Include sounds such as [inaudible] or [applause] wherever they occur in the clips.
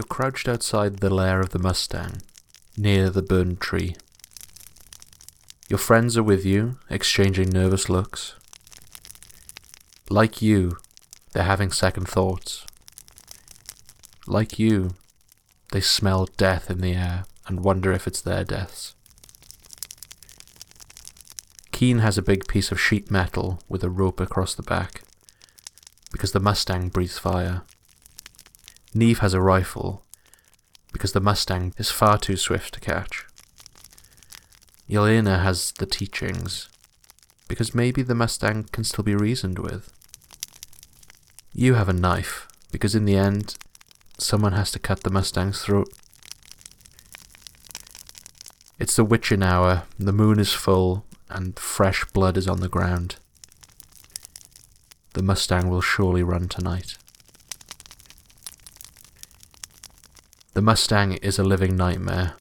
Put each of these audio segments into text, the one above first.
You're crouched outside the lair of the Mustang, near the burned tree. Your friends are with you, exchanging nervous looks. Like you, they're having second thoughts. Like you, they smell death in the air and wonder if it's their deaths. Keen has a big piece of sheet metal with a rope across the back, because the Mustang breathes fire. Neve has a rifle, because the Mustang is far too swift to catch. Yelena has the teachings, because maybe the Mustang can still be reasoned with. You have a knife, because in the end, someone has to cut the Mustang's throat. It's the witching hour, the moon is full, and fresh blood is on the ground. The Mustang will surely run tonight. The Mustang is a living nightmare,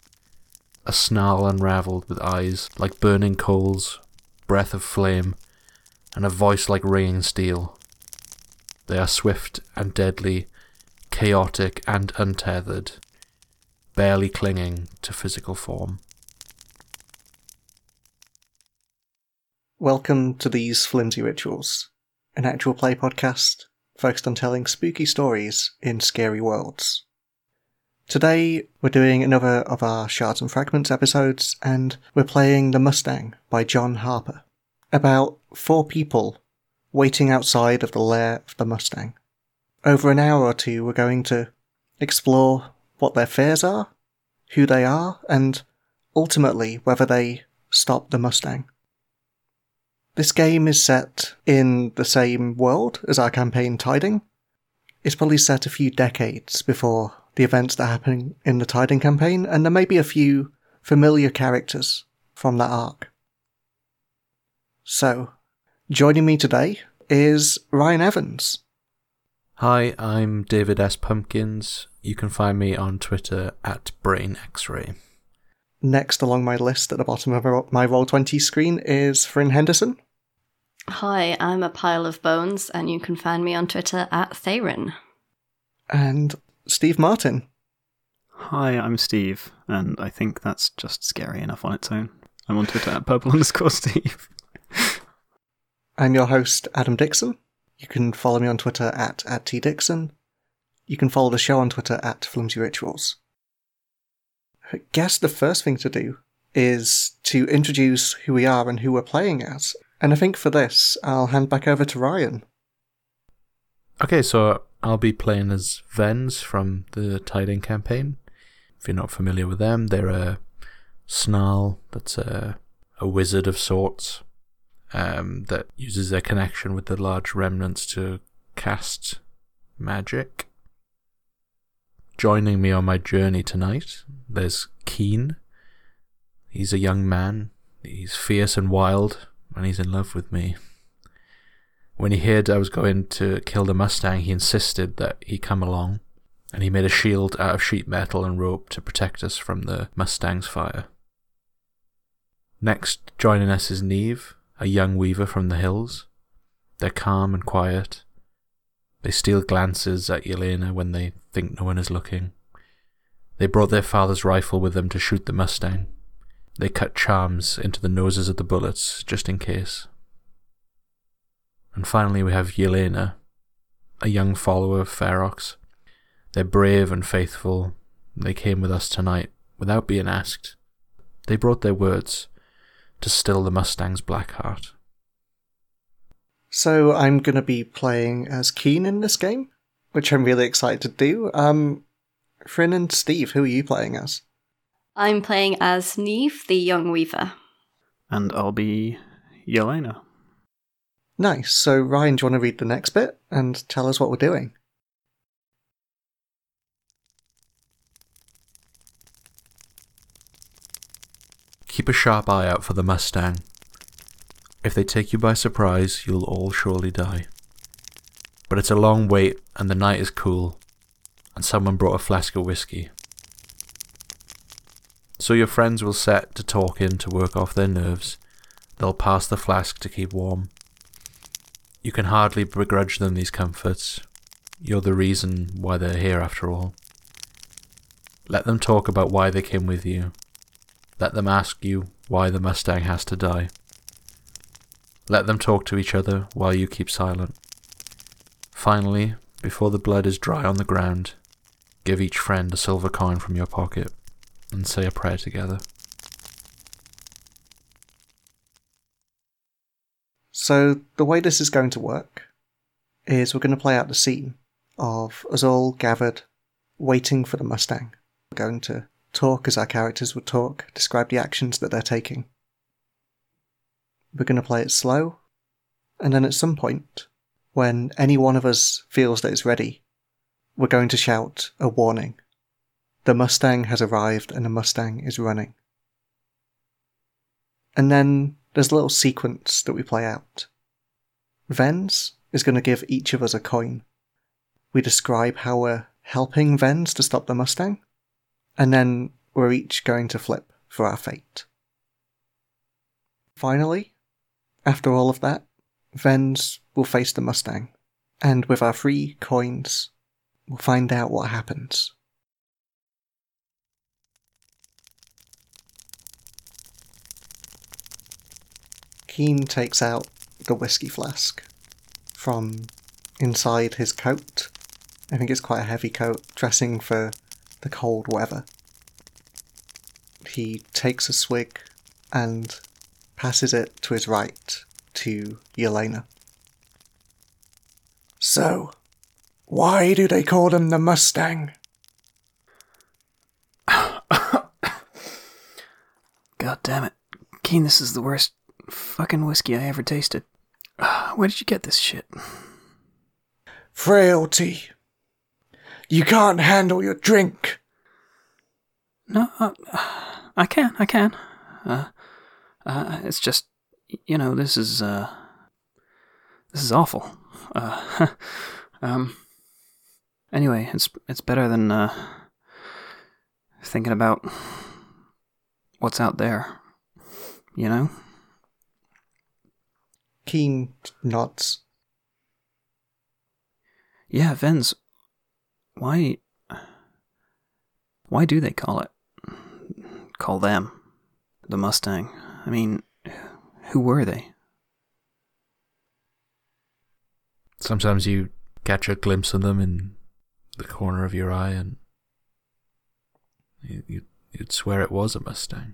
a snarl unravelled with eyes like burning coals, breath of flame, and a voice like ringing steel. They are swift and deadly, chaotic and untethered, barely clinging to physical form. Welcome to These Flimsy Rituals, an actual play podcast focused on telling spooky stories in scary worlds. Today, we're doing another of our Shards and Fragments episodes, and we're playing The Mustang by John Harper. About four people waiting outside of the lair of the Mustang. Over an hour or two, we're going to explore what their fears are, who they are, and ultimately whether they stop the Mustang. This game is set in the same world as our campaign Tiding. It's probably set a few decades before the events that happen in the Tiding campaign, and there may be a few familiar characters from that arc. So, joining me today is Ryan Evans. Hi, I'm David S. Pumpkins. You can find me on Twitter at BrainXray. Next along my list at the bottom of my Roll20 screen is Fryn Henderson. Hi, I'm a pile of bones, and you can find me on Twitter at Theron. And Steve Martin. Hi, I'm Steve, and I think that's just scary enough on its own. I'm on Twitter at purple [laughs] underscore Steve. I'm your host, Adam Dixon. You can follow me on Twitter at, at tdixon. You can follow the show on Twitter at Flimsy Rituals. I guess the first thing to do is to introduce who we are and who we're playing as. And I think for this, I'll hand back over to Ryan. Okay, so I'll be playing as Vens from the Tiding campaign. If you're not familiar with them, they're a snarl that's a, a wizard of sorts um, that uses their connection with the large remnants to cast magic. Joining me on my journey tonight, there's Keen. He's a young man. He's fierce and wild, and he's in love with me. When he heard I was going to kill the Mustang, he insisted that he come along, and he made a shield out of sheet metal and rope to protect us from the Mustang's fire. Next, joining us is Neve, a young weaver from the hills. They're calm and quiet. They steal glances at Yelena when they think no one is looking. They brought their father's rifle with them to shoot the Mustang. They cut charms into the noses of the bullets just in case. And finally, we have Yelena, a young follower of Ferox. They're brave and faithful. They came with us tonight without being asked. They brought their words to still the Mustang's black heart. So I'm going to be playing as Keen in this game, which I'm really excited to do. Um, Fryn and Steve, who are you playing as? I'm playing as Neve, the young weaver. And I'll be Yelena. Nice. So, Ryan, do you want to read the next bit and tell us what we're doing? Keep a sharp eye out for the Mustang. If they take you by surprise, you'll all surely die. But it's a long wait, and the night is cool, and someone brought a flask of whiskey. So your friends will set to talking to work off their nerves. They'll pass the flask to keep warm. You can hardly begrudge them these comforts. You're the reason why they're here after all. Let them talk about why they came with you. Let them ask you why the Mustang has to die. Let them talk to each other while you keep silent. Finally, before the blood is dry on the ground, give each friend a silver coin from your pocket and say a prayer together. So, the way this is going to work is we're going to play out the scene of us all gathered, waiting for the Mustang. We're going to talk as our characters would talk, describe the actions that they're taking. We're going to play it slow, and then at some point, when any one of us feels that it's ready, we're going to shout a warning. The Mustang has arrived and the Mustang is running. And then there's a little sequence that we play out. Vens is going to give each of us a coin. We describe how we're helping Vens to stop the Mustang, and then we're each going to flip for our fate. Finally, after all of that, Vens will face the Mustang, and with our three coins, we'll find out what happens. Keen takes out the whiskey flask from inside his coat. I think it's quite a heavy coat, dressing for the cold weather. He takes a swig and passes it to his right to Yelena. So, why do they call them the Mustang? [coughs] God damn it. Keen, this is the worst fucking whiskey I ever tasted. [sighs] Where did you get this shit? Frailty. You can't handle your drink. No, uh, I can, I can. Uh, uh, it's just, you know, this is, uh, this is awful. Uh, [laughs] um, anyway, it's, it's better than, uh, thinking about what's out there, you know? Keen nods. Yeah, Vens. Why? Why do they call it? Call them the Mustang? I mean, who were they? Sometimes you catch a glimpse of them in the corner of your eye, and you, you, you'd swear it was a Mustang.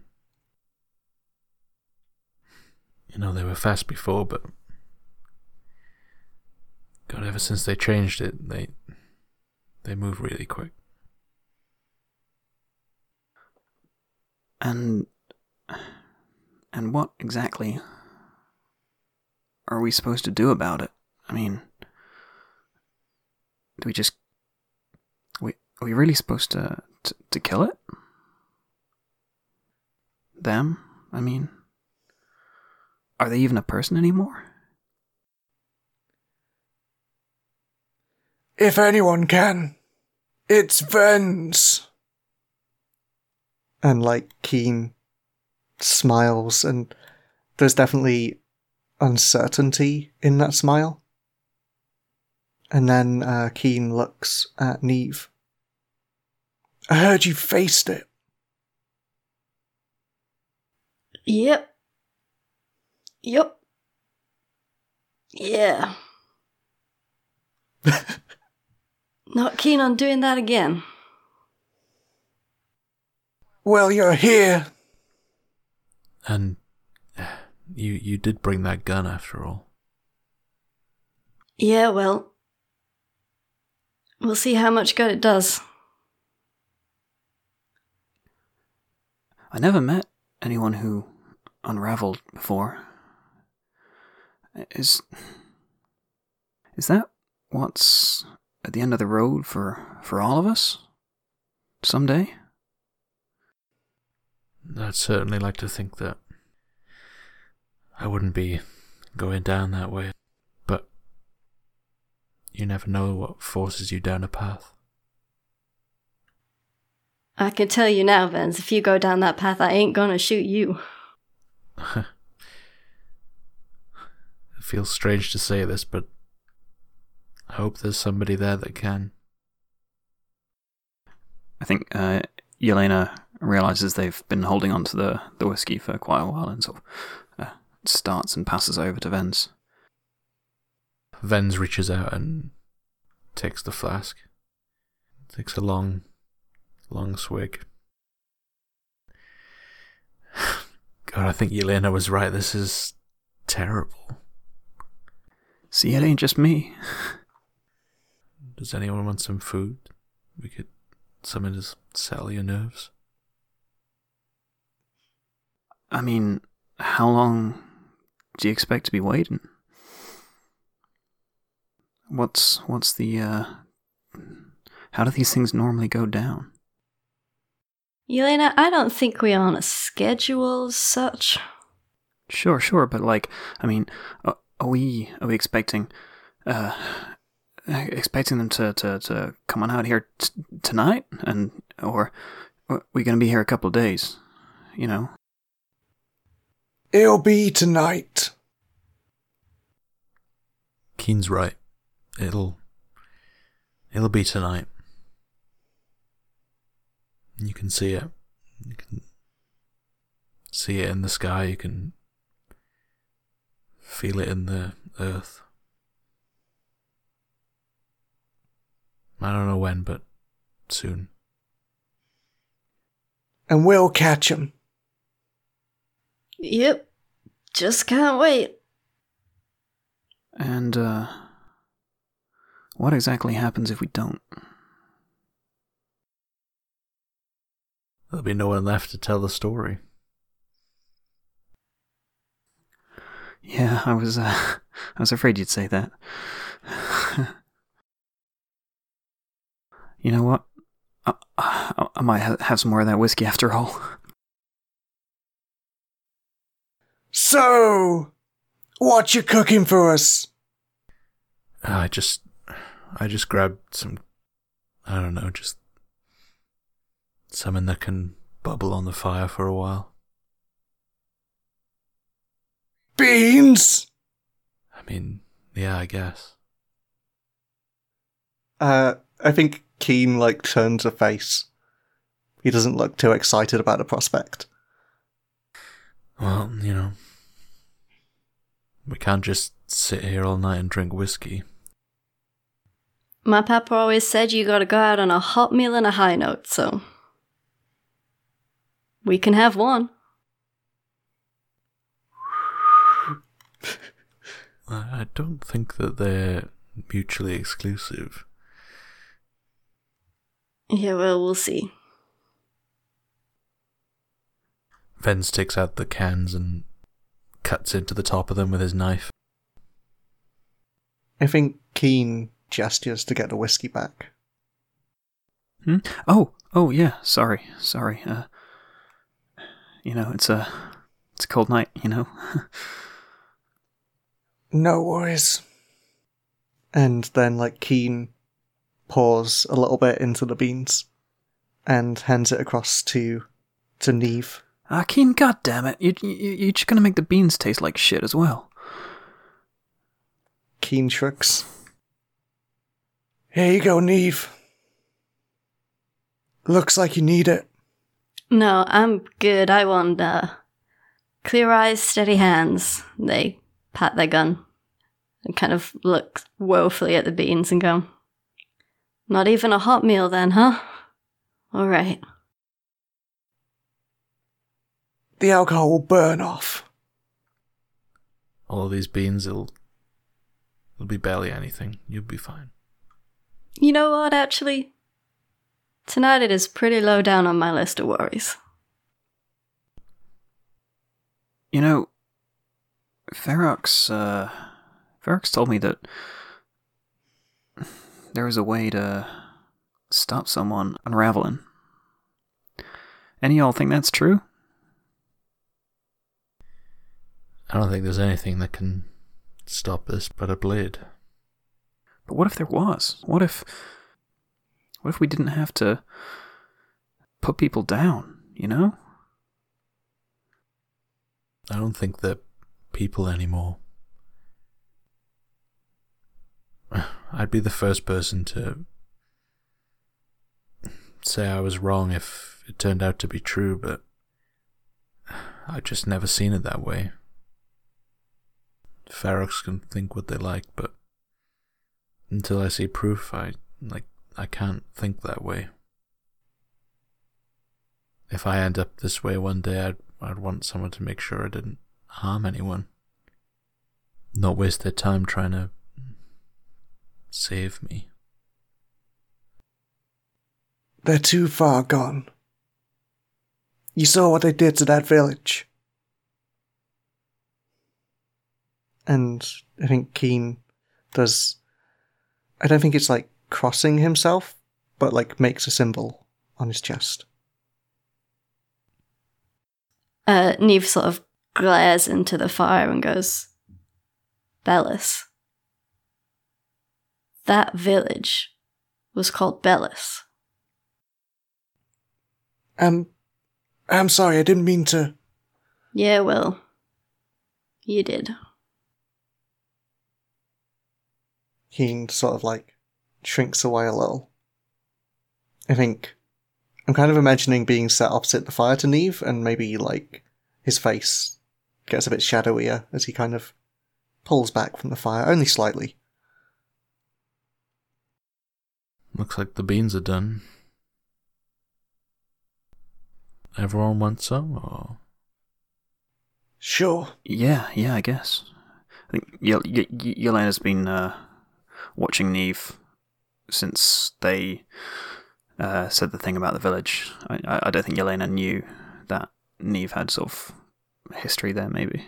You know, they were fast before, but God, ever since they changed it, they they move really quick. And and what exactly are we supposed to do about it? I mean, do we just we are we really supposed to to, to kill it? Them? I mean, are they even a person anymore? If anyone can, it's Vens. And like Keen smiles, and there's definitely uncertainty in that smile. And then uh, Keen looks at Neve. I heard you faced it. Yep. Yep. Yeah. [laughs] Not keen on doing that again. Well, you're here. And uh, you you did bring that gun after all. Yeah, well. We'll see how much good it does. I never met anyone who unraveled before. Is is that what's at the end of the road for for all of us? Someday? I'd certainly like to think that I wouldn't be going down that way, but you never know what forces you down a path. I can tell you now, Vens, if you go down that path, I ain't gonna shoot you. [laughs] feels strange to say this, but I hope there's somebody there that can. I think uh, Yelena realizes they've been holding on to the, the whiskey for quite a while and sort of uh, starts and passes over to Vens. Vens reaches out and takes the flask. Takes a long, long swig. [sighs] God, I think Yelena was right. This is terrible. See, it ain't just me. Does anyone want some food? We could something to settle your nerves. I mean, how long do you expect to be waiting? What's what's the uh how do these things normally go down? Yelena, I don't think we're on a schedule as such. Sure, sure, but like, I mean, are, are we are we expecting uh expecting them to to to come on out here t- tonight and or are we going to be here a couple of days, you know? It'll be tonight. Keen's right. It'll it'll be tonight. You can see it. You can see it in the sky, you can feel it in the earth. I don't know when, but soon. And we'll catch him. Yep. Just can't wait. And uh what exactly happens if we don't? There'll be no one left to tell the story. Yeah, I was uh, [laughs] I was afraid you'd say that. you know what? I, I, I might ha- have some more of that whiskey after all. So, what you cooking for us? I just I just grabbed some I don't know, just something that can bubble on the fire for a while. Beans? I mean, yeah, I guess. Uh, I think Keen, like, turns a face. He doesn't look too excited about the prospect. Well, you know, we can't just sit here all night and drink whiskey. My papa always said you gotta go out on a hot meal and a high note, so. We can have one. [laughs] I I don't think that they're mutually exclusive. Yeah, well, we'll see. Vens takes out the cans and cuts into the top of them with his knife. I think Keen gestures to get the whiskey back. Hmm? Oh, oh yeah. Sorry, sorry. Uh, you know, it's a it's a cold night. You know. [laughs] No worries. And then, like, Keen pours a little bit into the beans and hands it across to to Neve. Ah, Keen, God damn it! You, you you're just gonna make the beans taste like shit as well. Keen shrugs. Here you go, Neve. Looks like you need it. No, I'm good. I want, uh, clear eyes, steady hands. They pat their gun and kind of look woefully at the beans and go, Not even a hot meal then, huh? All right. The alcohol will burn off. All of these beans, it'll, it'll be barely anything. You'll be fine. You know what, actually? Tonight it is pretty low down on my list of worries. You know, Ferox, uh, Ferox told me that there was a way to stop someone unraveling. Any of y'all think that's true? I don't think there's anything that can stop this but a blade. But what if there was? What if what if we didn't have to put people down, you know? I don't think they're people anymore. I'd be the first person to say I was wrong if it turned out to be true, but I just never seen it that way. Ferox can think what they like, but until I see proof, I like I can't think that way. If I end up this way one day, I'd I'd want someone to make sure I didn't harm anyone. Not waste their time trying to save me. They're too far gone. You saw what they did to that village. And I think Keen does. I don't think it's like crossing himself, but like makes a symbol on his chest. Uh, Neve sort of glares into the fire and goes, Bellis. That village was called Bellis. Um, I'm sorry, I didn't mean to. Yeah, well, you did. Keen sort of like shrinks away a little. I think I'm kind of imagining being set opposite the fire to Neve, and maybe like his face gets a bit shadowier as he kind of pulls back from the fire, only slightly. Looks like the beans are done. Everyone wants some, or Sure. Yeah, yeah, I guess. I think Yel- Y- Y- Yelena's been uh, watching Neve since they uh, said the thing about the village. I, I I don't think Yelena knew that Neve had sort of history there, maybe.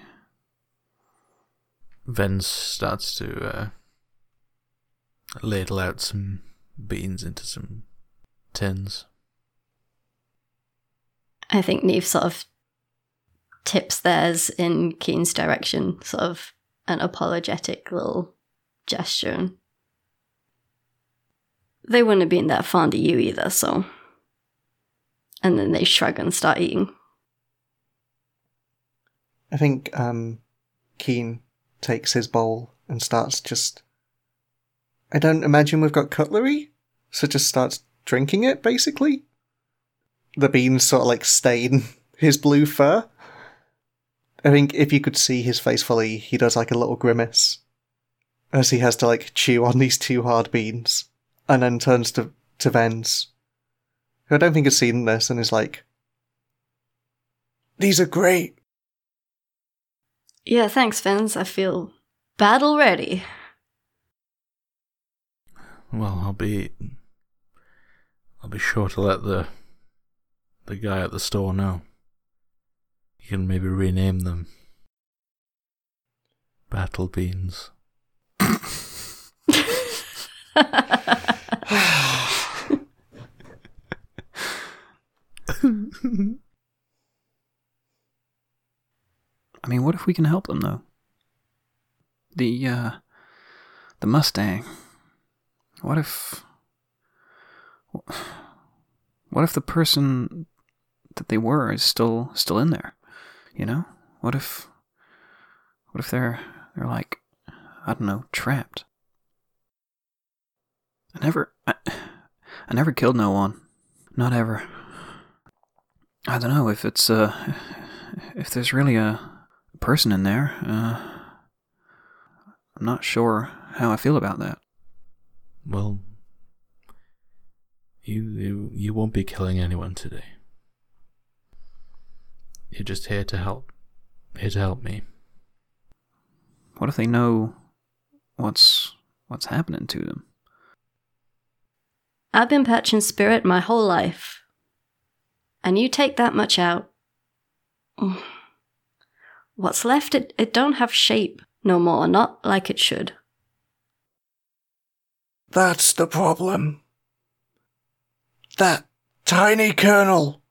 Ven starts to uh, ladle out some beans into some tins. I think Neve sort of tips theirs in Keen's direction, sort of an apologetic little gesture. They wouldn't have been that fond of you either, so. And then they shrug and start eating. I think um, Keen takes his bowl and starts just. I don't imagine we've got cutlery, so just starts drinking it, basically. The beans sort of like stain [laughs] his blue fur. I think if you could see his face fully, he does like a little grimace as he has to like chew on these two hard beans, and then turns to to Vens, who I don't think has seen this, and is like, "These are great." Yeah, thanks, Vens. I feel bad ready. Well, I'll be. I'll be sure to let the. the guy at the store know. You can maybe rename them. Battle beans. [laughs] I mean, what if we can help them though? The uh, the Mustang. What if? What if the person that they were is still still in there? You know, what if? What if they're they're like, I don't know, trapped? I never, I, I never killed no one, not ever. I don't know if it's uh, if there's really a person in there. Uh, I'm not sure how I feel about that. Well, you, you you won't be killing anyone today. You're just here to help. Here to help me. What if they know what's what's happening to them? I've been patching spirit my whole life. And you take that much out. [sighs] What's left, it, it don't have shape no more, not like it should. That's the problem. That tiny kernel.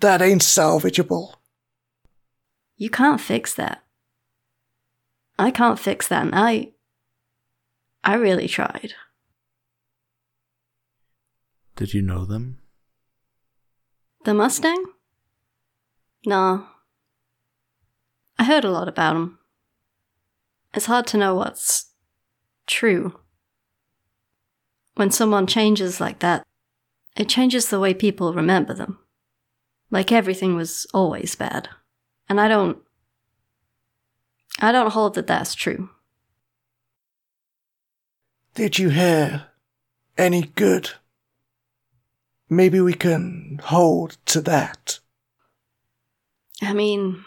That ain't salvageable. You can't fix that. I can't fix that, and I. I really tried. Did you know them? The Mustang? Nah. I heard a lot about him. It's hard to know what's true. When someone changes like that, it changes the way people remember them. Like everything was always bad. And I don't. I don't hold that that's true. Did you hear any good? Maybe we can hold to that. I mean,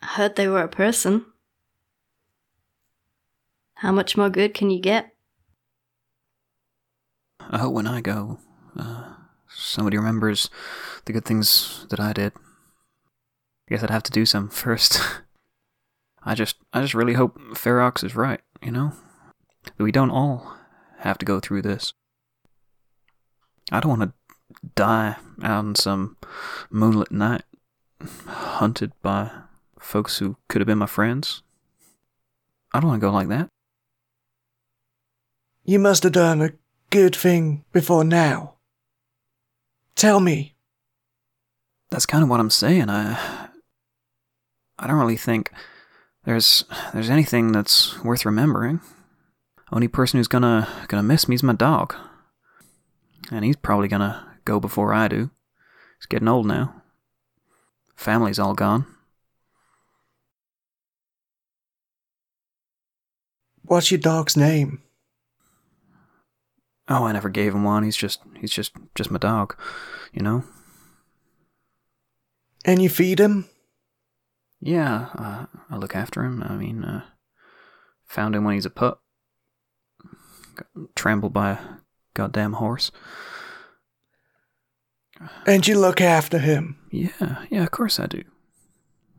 I heard they were a person. How much more good can you get? I hope when I go, uh, somebody remembers the good things that I did. I guess I'd have to do some [laughs] first. I just, I just really hope Ferox is right. You know, that we don't all have to go through this. I don't want to die out on some moonlit night, hunted by folks who could have been my friends. I don't want to go like that. You must have done a good thing before now. Tell me. That's kind of what I'm saying. I I don't really think there's there's anything that's worth remembering. Only person who's gonna gonna miss me is my dog. And he's probably gonna go before I do. He's getting old now. Family's all gone. What's your dog's name? Oh, I never gave him one. He's just he's just just my dog, you know. And you feed him? Yeah, uh, I look after him. I mean, uh, found him when he's a pup. Got trampled by a goddamn horse. And you look after him? Yeah, yeah, of course I do.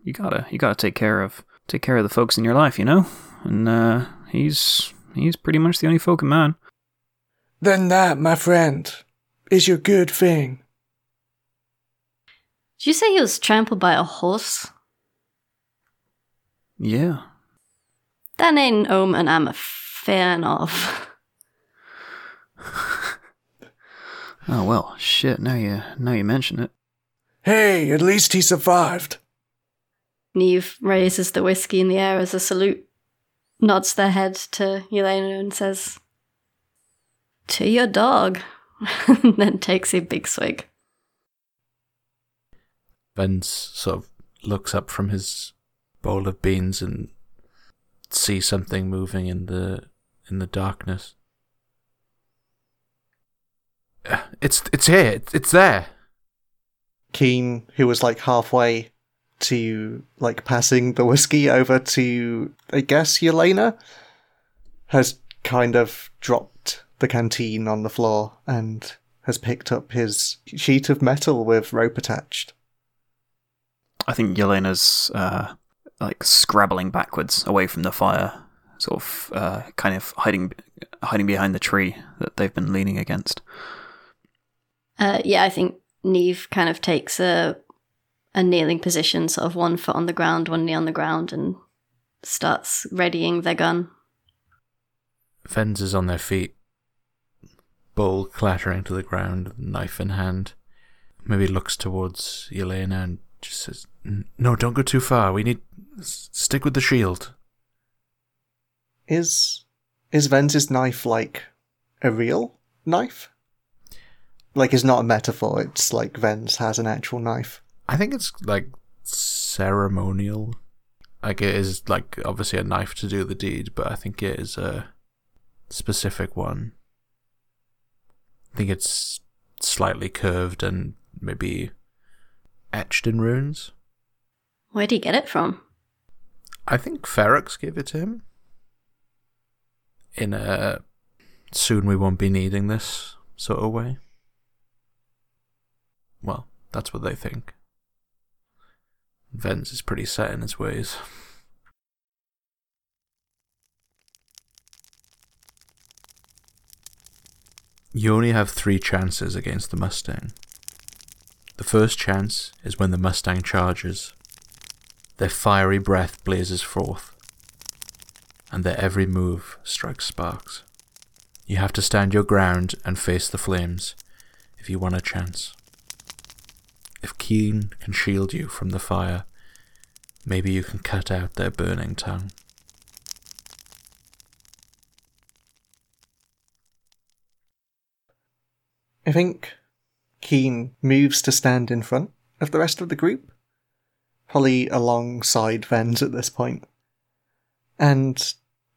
You gotta, you gotta take care of, take care of the folks in your life, you know. And uh, he's, he's pretty much the only folk of mine. Then that, my friend, is your good thing. Did you say he was trampled by a horse? Yeah. That ain't an omen I'm a fan of. [laughs] Oh well, shit. Now you, now you mention it. Hey, at least he survived. Neve raises the whiskey in the air as a salute, nods their head to Yelena and says, To your dog, and [laughs] then takes a big swig. Vens sort of looks up from his bowl of beans and sees something moving in the in the darkness. Uh, It's it's here. It's, it's there. Keen, who was like halfway to like passing the whiskey over to, I guess, Yelena, has kind of dropped the canteen on the floor and has picked up his sheet of metal with rope attached. I think Yelena's uh, like scrabbling backwards away from the fire, sort of uh, kind of hiding hiding behind the tree that they've been leaning against. Uh, yeah, I think Neve kind of takes a a kneeling position, sort of one foot on the ground, one knee on the ground, and starts readying their gun. Vens is on their feet, bowl clattering to the ground, knife in hand. Maybe looks towards Yelena and just says, "No, don't go too far. We need stick with the shield." Is is Vens's knife like a real knife? Like it's not a metaphor, it's like Vens has an actual knife. I think it's like ceremonial. Like it is like obviously a knife to do the deed, but I think it is a specific one. I think it's slightly curved and maybe etched in runes. Where'd he get it from? I think Ferox gave it to him. In a soon we won't be needing this sort of way. Well, that's what they think. Vens is pretty set in his ways. You only have three chances against the Mustang. The first chance is when the Mustang charges. Their fiery breath blazes forth, and their every move strikes sparks. You have to stand your ground and face the flames if you want a chance. If Keen can shield you from the fire, maybe you can cut out their burning tongue. I think Keen moves to stand in front of the rest of the group, probably alongside Vens at this point. And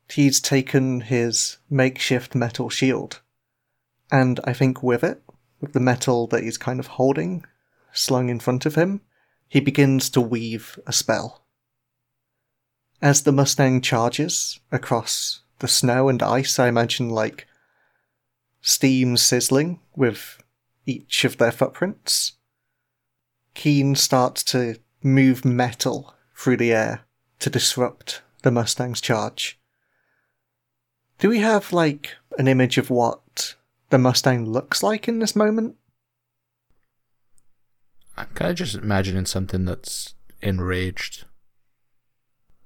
he's taken his makeshift metal shield, and I think with it, with the metal that he's kind of holding, slung in front of him, he begins to weave a spell. As the Mustang charges across the snow and ice, I imagine like steam sizzling with each of their footprints. Keen starts to move metal through the air to disrupt the Mustang's charge. Do we have like an image of what the Mustang looks like in this moment? I'm kind of just imagining something that's enraged.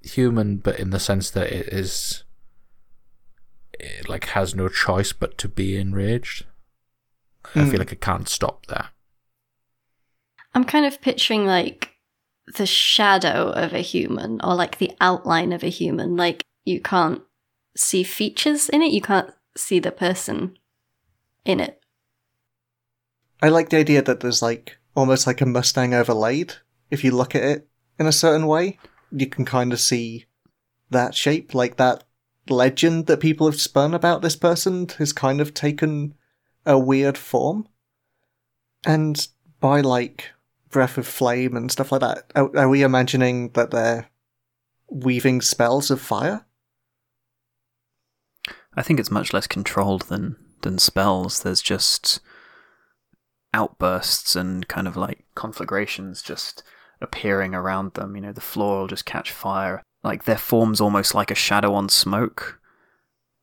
Human, but in the sense that it is. It, like, has no choice but to be enraged. I Mm. feel like it can't stop there. I'm kind of picturing like the shadow of a human or like the outline of a human. Like you can't see features in it, you can't see the person in it. I like the idea that there's like almost like a Mustang overlaid. If you look at it in a certain way, you can kind of see that shape, like that legend that people have spun about this person has kind of taken a weird form. And by like breath of flame and stuff like that, are, are we imagining that they're weaving spells of fire? I think it's much less controlled than than spells. There's just outbursts and kind of like conflagrations just appearing around them. You know, the floor will just catch fire. Like their form's almost like a shadow on smoke,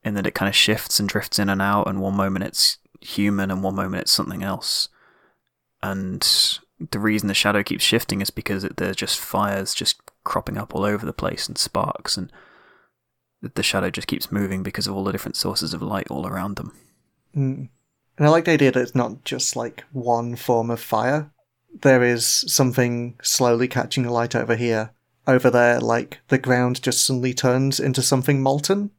in that it kind of shifts and drifts in and out. And one moment it's human, and one moment it's something else. And the reason the shadow keeps shifting is because it, there's just fires just cropping up all over the place and sparks and the shadow just keeps moving because of all the different sources of light all around them. Mm. And I like the idea that it's not just like one form of fire. There is something slowly catching light over here. Over there, like the ground just suddenly turns into something molten.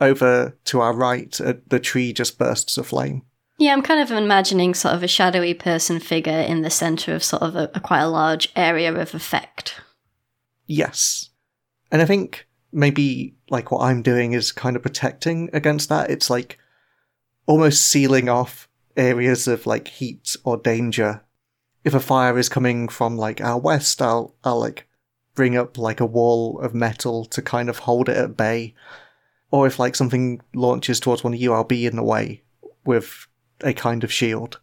Over to our right, uh, the tree just bursts aflame. Yeah, I'm kind of imagining sort of a shadowy person figure in the center of sort of a, a quite a large area of effect. Yes. And I think maybe like what I'm doing is kind of protecting against that. It's like almost sealing off areas of like heat or danger. If a fire is coming from like our west, I'll I'll like bring up like a wall of metal to kind of hold it at bay. Or if like something launches towards one of you, I'll be in the way with a kind of shield.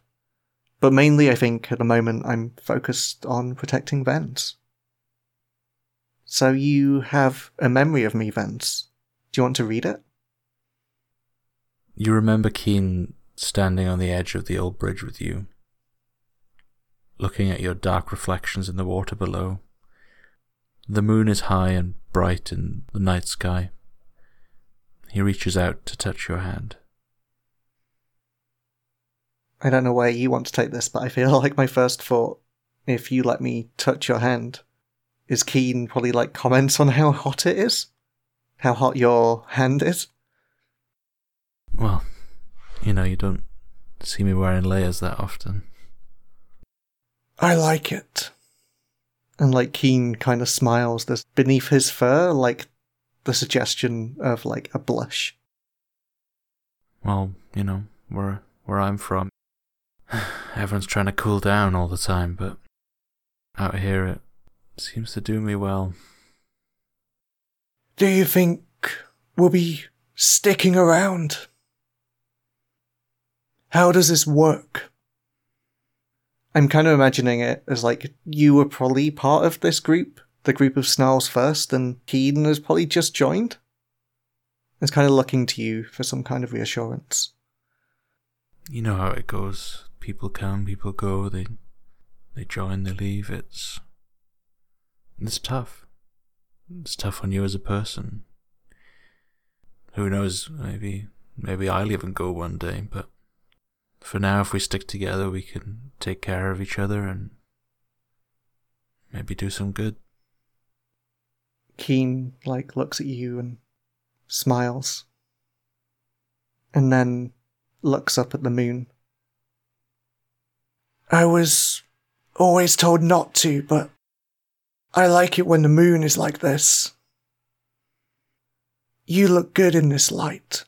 But mainly I think at the moment I'm focused on protecting Vens. So you have a memory of me, Vens. Do you want to read it? You remember Keen standing on the edge of the old bridge with you, looking at your dark reflections in the water below. The moon is high and bright in the night sky. He reaches out to touch your hand. I don't know where you want to take this, but I feel [laughs] like my first thought, if you let me touch your hand, is Keen probably like comments on how hot it is? How hot your hand is? Well, you know, you don't see me wearing layers that often. I like it. And like Keen kind of smiles. There's beneath his fur, like the suggestion of like a blush. Well, you know, where where I'm from, [sighs] everyone's trying to cool down all the time, but out here it seems to do me well. Do you think we'll be sticking around? How does this work? I'm kind of imagining it as like you were probably part of this group, the group of Snarls first, and Keen has probably just joined. It's kind of looking to you for some kind of reassurance. You know how it goes. People come, people go. They they join, they leave. It's it's tough. It's tough on you as a person. Who knows? Maybe maybe I'll even go one day. But for now, if we stick together, we can take care of each other and maybe do some good. Keen like looks at you and smiles. And then looks up at the moon. I was always told not to, but I like it when the moon is like this. You look good in this light.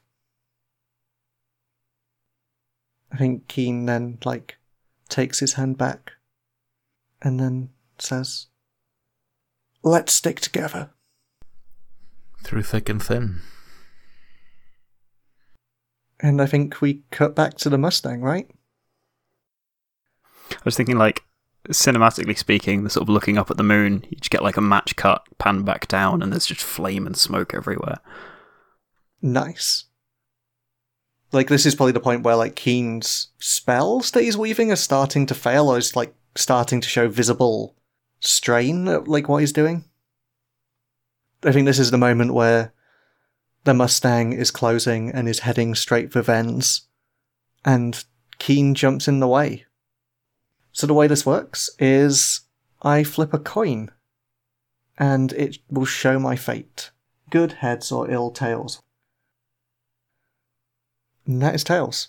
I think Keen then, like, takes his hand back and then says, Let's stick together. Through thick and thin. And I think we cut back to the Mustang, right? I was thinking, like, cinematically speaking, the sort of looking up at the moon, you just get like a match cut, pan back down, and there's just flame and smoke everywhere. Nice. Like, this is probably the point where, like, Keen's spells that he's weaving are starting to fail, or is, like, starting to show visible strain at, like, what he's doing. I think this is the moment where the Mustang is closing and is heading straight for Vens, and Keen jumps in the way. So the way this works is I flip a coin, and it will show my fate. Good heads or ill tails. And that is tails.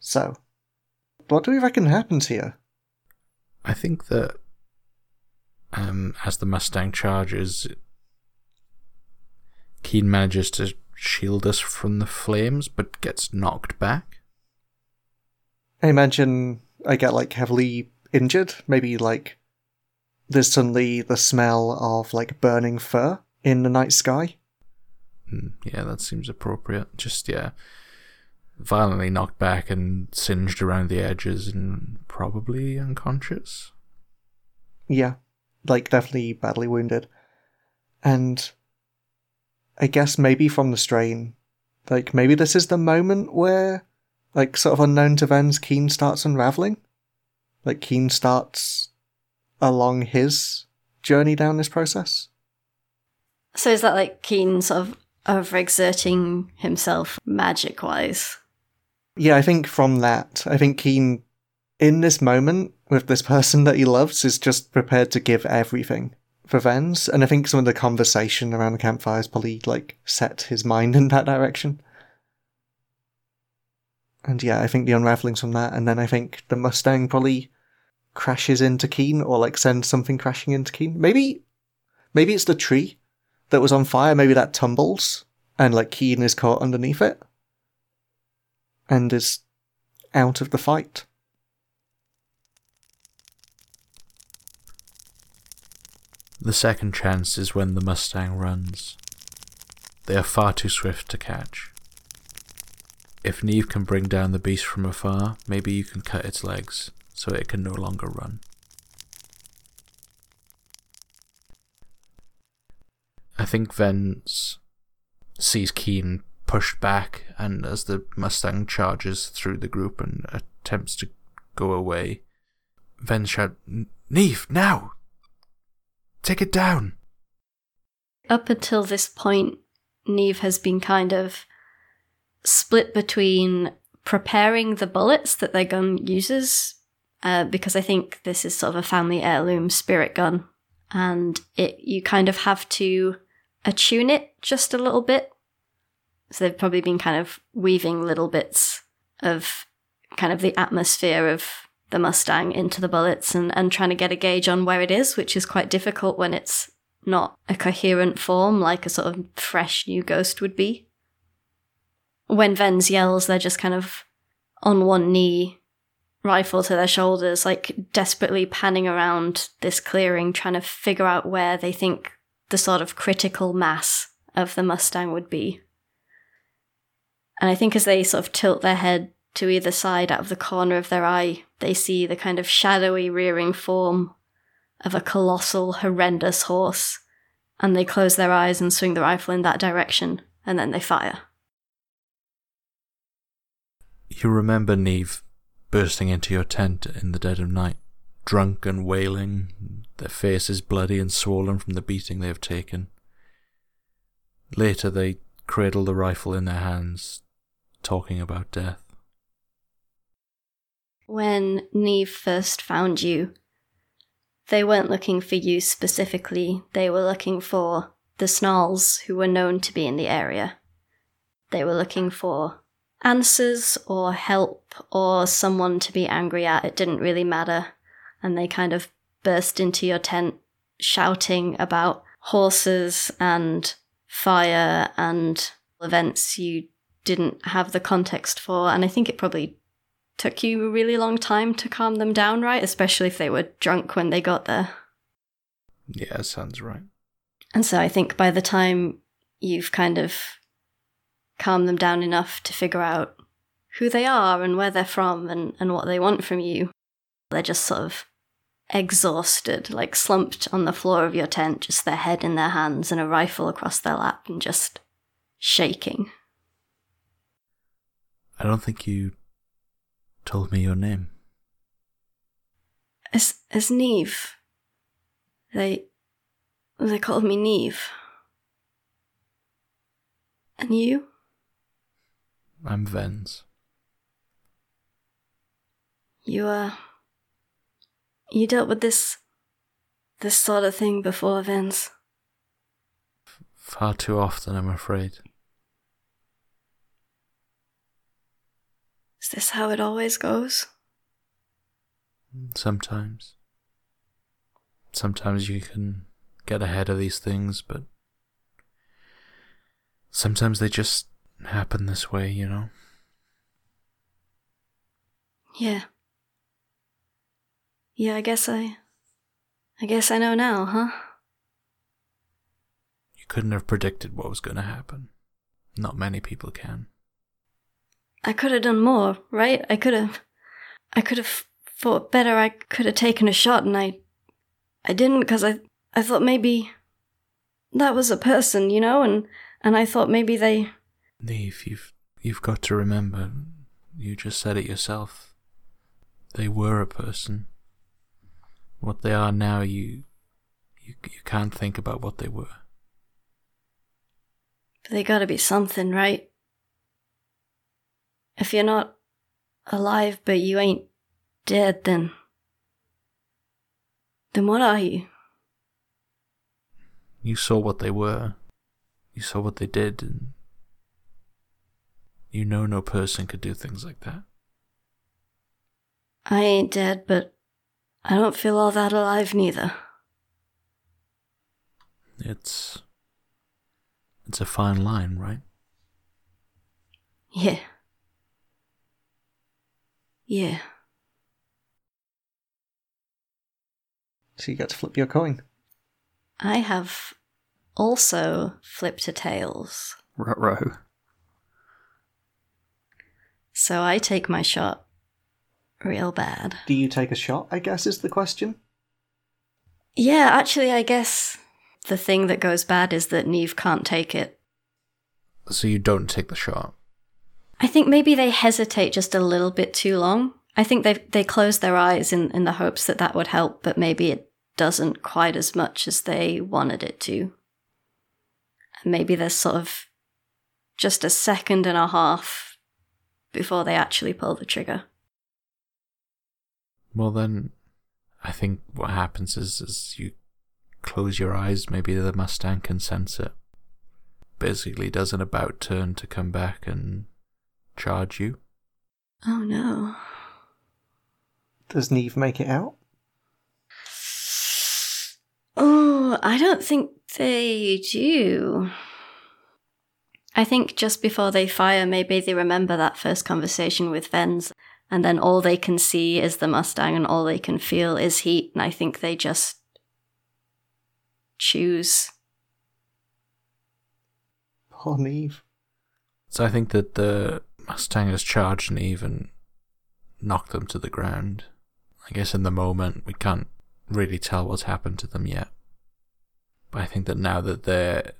So, what do we reckon happens here? I think that um, as the Mustang charges, Keen manages to shield us from the flames, but gets knocked back. I imagine I get like heavily injured. Maybe like there's suddenly the smell of like burning fur in the night sky. Hmm, Yeah, that seems appropriate. Just, yeah, violently knocked back and singed around the edges and probably unconscious. Yeah, like definitely badly wounded. And I guess maybe from the strain, like maybe this is the moment where, like, sort of unknown to Vens, Keen starts unraveling. Like, Keen starts along his journey down this process. So is that like Keen sort of overexerting himself magic wise? Yeah, I think from that, I think Keen, in this moment with this person that he loves, is just prepared to give everything for Vens. And I think some of the conversation around the campfire has probably like set his mind in that direction. And yeah, I think the unraveling's from that, and then I think the Mustang probably crashes into Keen or like sends something crashing into Keen. Maybe, maybe it's the tree that was on fire. Maybe that tumbles and like Keen is caught underneath it and is out of the fight. The second chance is when the Mustang runs. They are far too swift to catch. If Neve can bring down the beast from afar, maybe you can cut its legs so it can no longer run. I think Vens sees Keen pushed back, and as the Mustang charges through the group and attempts to go away, Ven shouts, Neve, now! Take it down! Up until this point, Neve has been kind of split between preparing the bullets that their gun uses, uh, because I think this is sort of a family heirloom spirit gun, and it you kind of have to attune it just a little bit. So they've probably been kind of weaving little bits of kind of the atmosphere of the Mustang into the bullets and, and trying to get a gauge on where it is, which is quite difficult when it's not a coherent form like a sort of fresh new ghost would be. When Vens yells, they're just kind of on one knee, rifle to their shoulders, like desperately panning around this clearing, trying to figure out where they think the sort of critical mass of the Mustang would be. And I think as they sort of tilt their head to either side out of the corner of their eye, they see the kind of shadowy rearing form of a colossal, horrendous horse, and they close their eyes and swing the rifle in that direction, and then they fire. You remember Neve bursting into your tent in the dead of night, drunk and wailing, their faces bloody and swollen from the beating they have taken. Later, they cradle the rifle in their hands, talking about death. When Neve first found you, they weren't looking for you specifically, they were looking for the Snarls who were known to be in the area. They were looking for answers or help or someone to be angry at. It didn't really matter. And they kind of burst into your tent shouting about horses and fire and events you didn't have the context for. And I think it probably took you a really long time to calm them down, right? Especially if they were drunk when they got there. Yeah, sounds right. And so I think by the time you've kind of calmed them down enough to figure out who they are and where they're from and, and what they want from you, they're just sort of exhausted, like slumped on the floor of your tent, just their head in their hands and a rifle across their lap and just shaking. I don't think you told me your name. As as Neve. They they called me Neve. And you? I'm Vens. You uh you dealt with this this sort of thing before, Vens. Far too often, I'm afraid. This how it always goes? Sometimes. Sometimes you can get ahead of these things, but sometimes they just happen this way, you know? Yeah. Yeah, I guess I. I guess I know now, huh? You couldn't have predicted what was going to happen. Not many people can. I could have done more, right? I could have. I could have fought better. I could have taken a shot, and I. I didn't because I. I thought maybe. That was a person, you know, and and I thought maybe they. Neve, you've you've got to remember. You just said it yourself. They were a person. What they are now, you you you can't think about what they were. But they gotta be something, right? If you're not alive but you ain't dead, then. Then what are you? You saw what they were. You saw what they did, and you know no person could do things like that. I ain't dead, but I don't feel all that alive neither. It's it's a fine line, right? Yeah. Yeah. So you got to flip your coin. I have also flipped a tails. Ruh-roh. So I take my shot real bad. Do you take a shot? I guess is the question. Yeah, actually, I guess the thing that goes bad is that Neve can't take it. So you don't take the shot. I think maybe they hesitate just a little bit too long. I think they they close their eyes in, in the hopes that that would help, but maybe it doesn't quite as much as they wanted it to. And maybe there's sort of just a second and a half before they actually pull the trigger. Well, then, I think what happens is, is you close your eyes. Maybe the Mustang can sense it. Basically, does an about turn to come back and charge you. Oh no. Does Neve make it out? Oh, I don't think they do. I think just before they fire, maybe they remember that first conversation with Vens, and then all they can see is the Mustang and all they can feel is heat, and I think they just choose. Poor Neve. So I think that the Mustang has charged Neve and knocked them to the ground. I guess in the moment we can't really tell what's happened to them yet. But I think that now that they're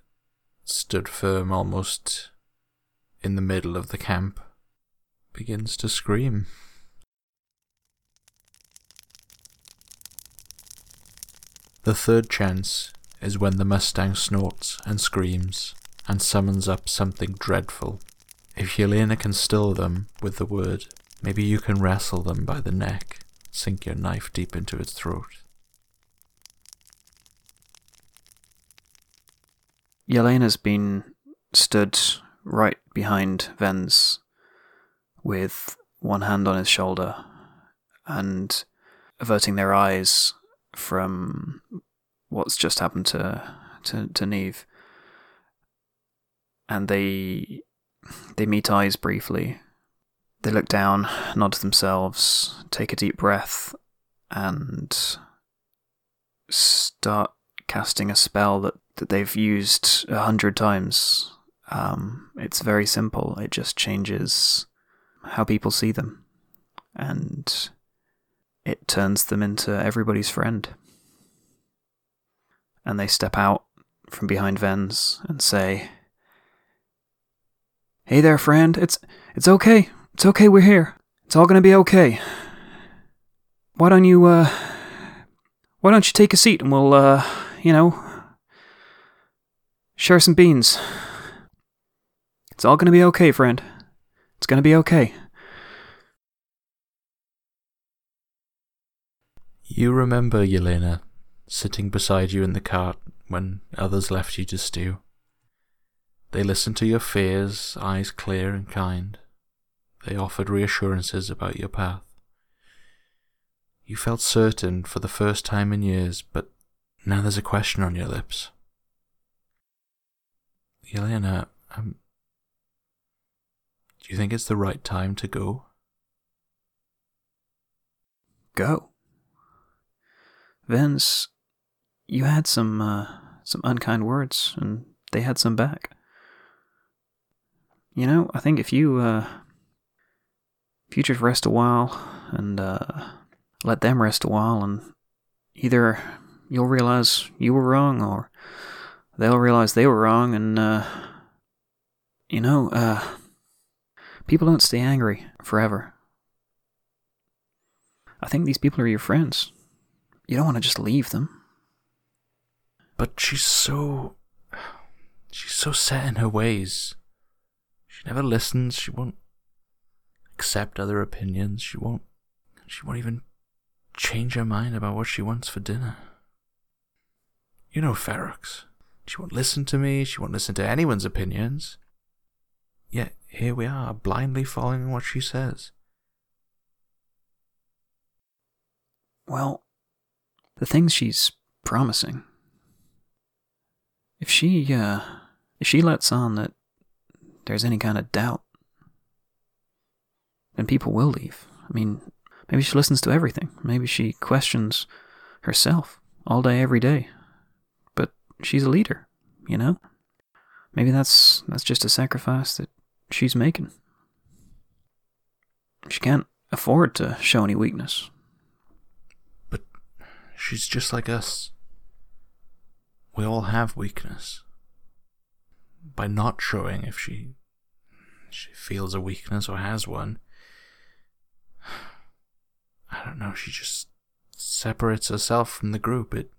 stood firm almost in the middle of the camp, begins to scream. The third chance is when the Mustang snorts and screams and summons up something dreadful. If Yelena can still them with the word, maybe you can wrestle them by the neck, sink your knife deep into its throat. Yelena's been stood right behind Vens, with one hand on his shoulder and averting their eyes from what's just happened to to, to Neve. And they they meet eyes briefly. They look down, nod to themselves, take a deep breath, and start casting a spell that, that they've used a hundred times. Um, it's very simple. It just changes how people see them. And it turns them into everybody's friend. And they step out from behind Vens and say, Hey there, friend. It's it's okay. It's okay. We're here. It's all gonna be okay. Why don't you uh why don't you take a seat and we'll uh you know share some beans. It's all gonna be okay, friend. It's gonna be okay. You remember, Yelena, sitting beside you in the cart when others left you to stew. They listened to your fears, eyes clear and kind. They offered reassurances about your path. You felt certain for the first time in years, but now there's a question on your lips. Yelena, um, do you think it's the right time to go? Go. Vens, you had some uh, some unkind words, and they had some back. You know, I think if you uh, if you just rest a while and uh, let them rest a while, and either you'll realize you were wrong, or they'll realize they were wrong, and uh, you know, uh, people don't stay angry forever. I think these people are your friends. You don't want to just leave them. But she's so. She's so set in her ways. She never listens. She won't accept other opinions. She won't. She won't even change her mind about what she wants for dinner. You know Ferox. She won't listen to me. She won't listen to anyone's opinions. Yet here we are, blindly following what she says. Well, the things she's promising. If she, uh, if she lets on that there's any kind of doubt, then people will leave. I mean, maybe she listens to everything. Maybe she questions herself all day, every day. But she's a leader, you know? Maybe that's that's just a sacrifice that she's making. She can't afford to show any weakness. But she's just like us. We all have weakness. By not showing if she she feels a weakness or has one, [sighs] I don't know, she just separates herself from the group. It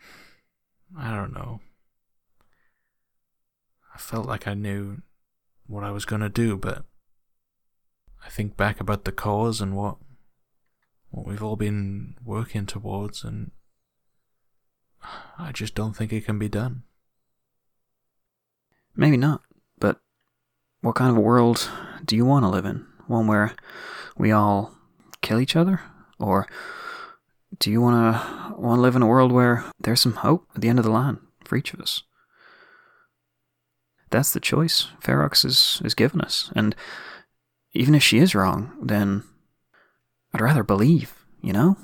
[sighs] I don't know. I felt like I knew what I was going to do, but I think back about the cause and what what we've all been working towards, and [sighs] I just don't think it can be done. Maybe not, what kind of a world do you want to live in? One where we all kill each other? Or do you want to want to live in a world where there's some hope at the end of the line for each of us? That's the choice Ferox is, is given us. And even if she is wrong, then I'd rather believe, you know?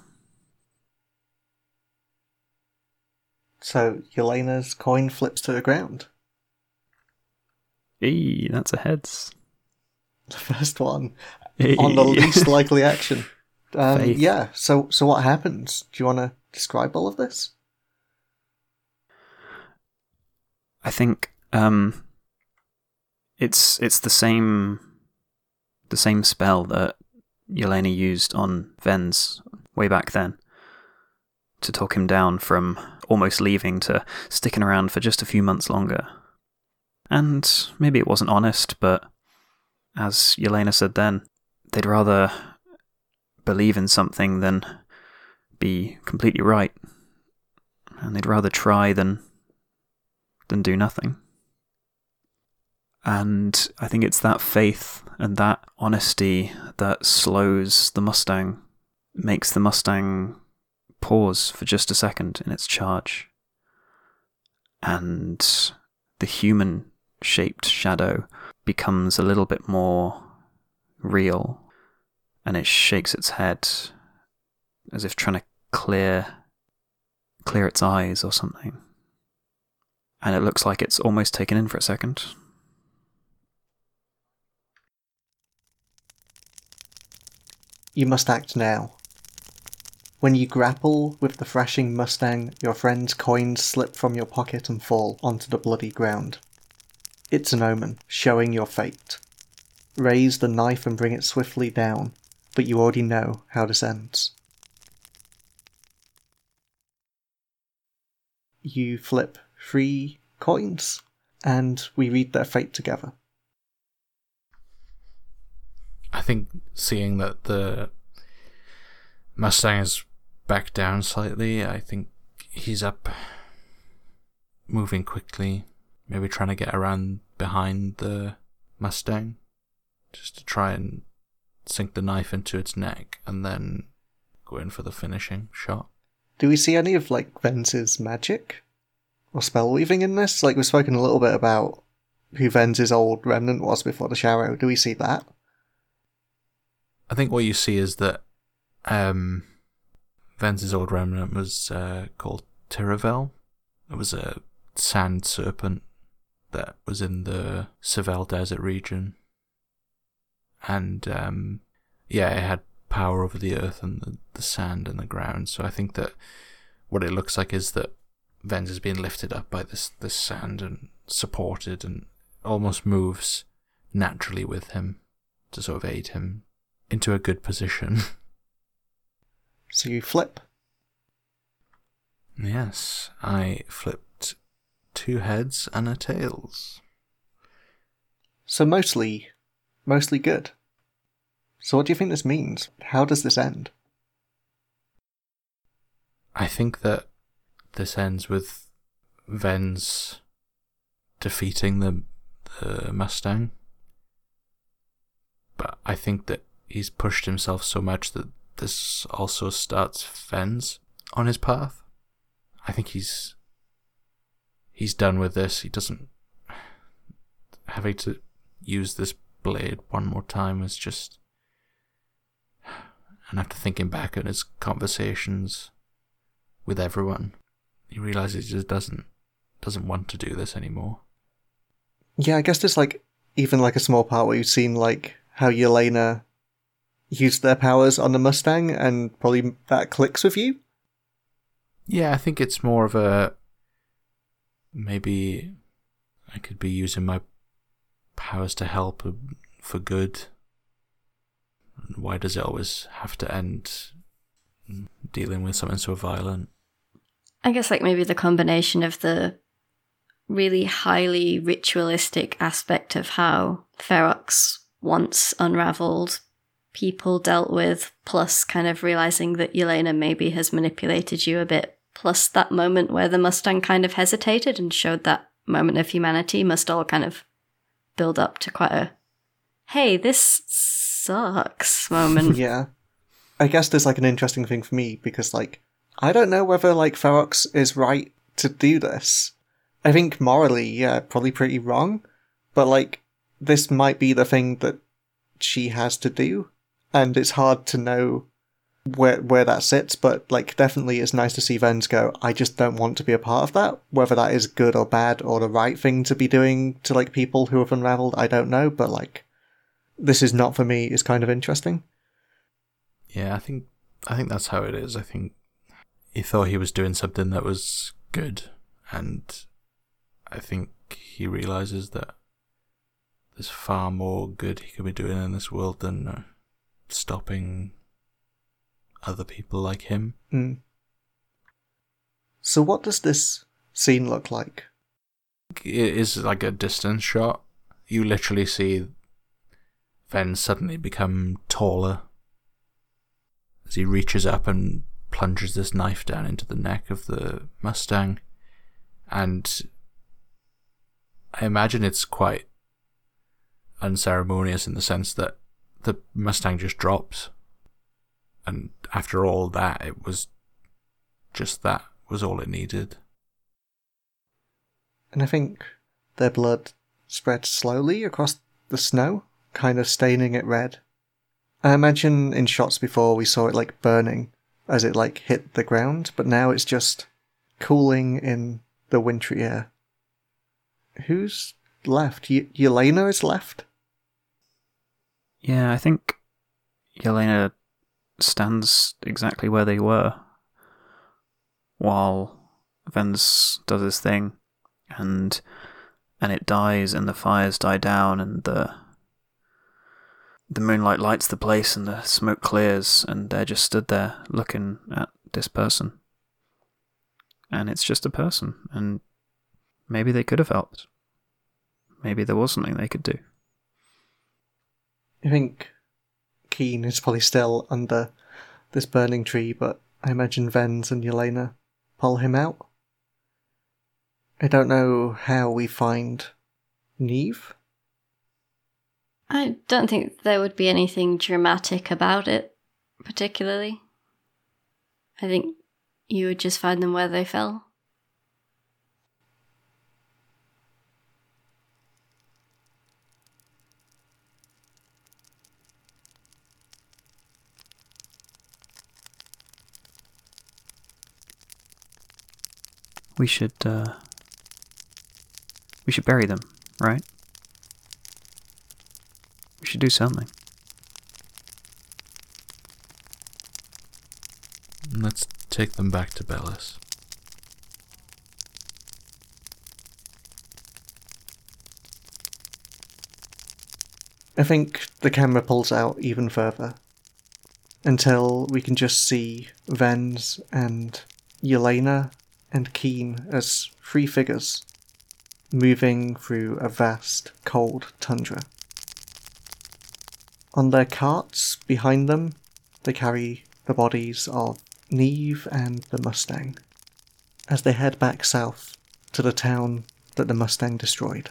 So Yelena's coin flips to the ground. Hey, that's a heads. The first one Hey. on the [laughs] least likely action. Um, yeah. So so what happens? Do you want to describe all of this? I think um, it's it's the same the same spell that Yelena used on Vens way back then to talk him down from almost leaving to sticking around for just a few months longer. And maybe it wasn't honest, but as Yelena said then, they'd rather believe in something than be completely right. And they'd rather try than than do nothing. And I think it's that faith and that honesty that slows the Mustang, makes the Mustang pause for just a second in its charge. And the human shaped shadow becomes a little bit more real and it shakes its head as if trying to clear clear its eyes or something. And it looks like it's almost taken in for a second. You must act now. When you grapple with the thrashing Mustang, your friend's coins slip from your pocket and fall onto the bloody ground. It's an omen, showing your fate. Raise the knife and bring it swiftly down, but you already know how this ends. You flip three coins, and we read their fate together. I think seeing that the Mustang is back down slightly, I think he's up, moving quickly, maybe trying to get around behind the Mustang, just to try and sink the knife into its neck and then go in for the finishing shot. Do we see any of like Ven's magic or spell weaving in this? Like we've spoken a little bit about who Ven's old remnant was before the Sharrow. Do we see that? I think what you see is that um, Ven's old remnant was uh, called Tiravel. It was a sand serpent that was in the Seville Desert region. And um, yeah, it had power over the earth and the, the sand and the ground. So I think that what it looks like is that Vens is being lifted up by this, this sand and supported and almost moves naturally with him to sort of aid him into a good position. [laughs] So you flip. yes, I flipped two heads and a tails. So mostly, mostly good. So what do you think this means? How does this end? I think that this ends with Vens defeating the the Mustang. But I think that he's pushed himself so much that this also starts Vens on his path. I think he's he's done with this. He doesn't having to use this blade one more time is just and after thinking back on his conversations with everyone, he realizes he just doesn't doesn't want to do this anymore. Yeah, I guess there's like even like a small part where you've seen like how Yelena used their powers on the Mustang, and probably that clicks with you. Yeah, I think it's more of a maybe I could be using my powers to help uh, for good. Why does it always have to end dealing with something so violent? I guess like maybe the combination of the really highly ritualistic aspect of how Ferox once unraveled people dealt with, plus kind of realizing that Yelena maybe has manipulated you a bit, plus that moment where the Mustang kind of hesitated and showed that moment of humanity must all kind of build up to quite a hey, this sucks [laughs] moment. yeah. I guess there's like an interesting thing for me because like I don't know whether like Ferox is right to do this. I think morally, yeah, probably pretty wrong. But like this might be the thing that she has to do. And it's hard to know where where that sits, but like definitely it's nice to see Vens go, I just don't want to be a part of that. Whether that is good or bad or the right thing to be doing to like people who have unraveled, I don't know, but like this is not for me is kind of interesting. Yeah, I think I think that's how it is. I think he thought he was doing something that was good, and I think he realizes that there's far more good he could be doing in this world than uh, stopping other people like him. Mm. So, what does this scene look like? It is like a distance shot. You literally see Ven suddenly become taller as he reaches up and plunges this knife down into the neck of the Mustang. And I imagine it's quite unceremonious in the sense that the Mustang just drops. And after all that, it was just that was all it needed. And I think their blood spread slowly across the snow, kind of staining it red. I imagine in shots before we saw it like burning as it like hit the ground, but now it's just cooling in the wintry air. Who's left? Y- Yelena is left? Yeah, I think Yelena stands exactly where they were while Vens does his thing and and it dies and the fires die down and the the moonlight lights the place and the smoke clears and they're just stood there looking at this person. And it's just a person and maybe they could have helped. Maybe there was something they could do. I think Keen is probably still under this burning tree, but I imagine Vens and Yelena pull him out. I don't know how we find Neve. I don't think there would be anything dramatic about it, particularly. I think you would just find them where they fell. We should uh we should bury them, right? We should do something. Let's take them back to Bellis. I think the camera pulls out even further until we can just see Vens and Yelena and Keen as three figures moving through a vast, cold tundra. On their carts behind them, they carry the bodies of Neve and the Mustang as they head back south to the town that the Mustang destroyed.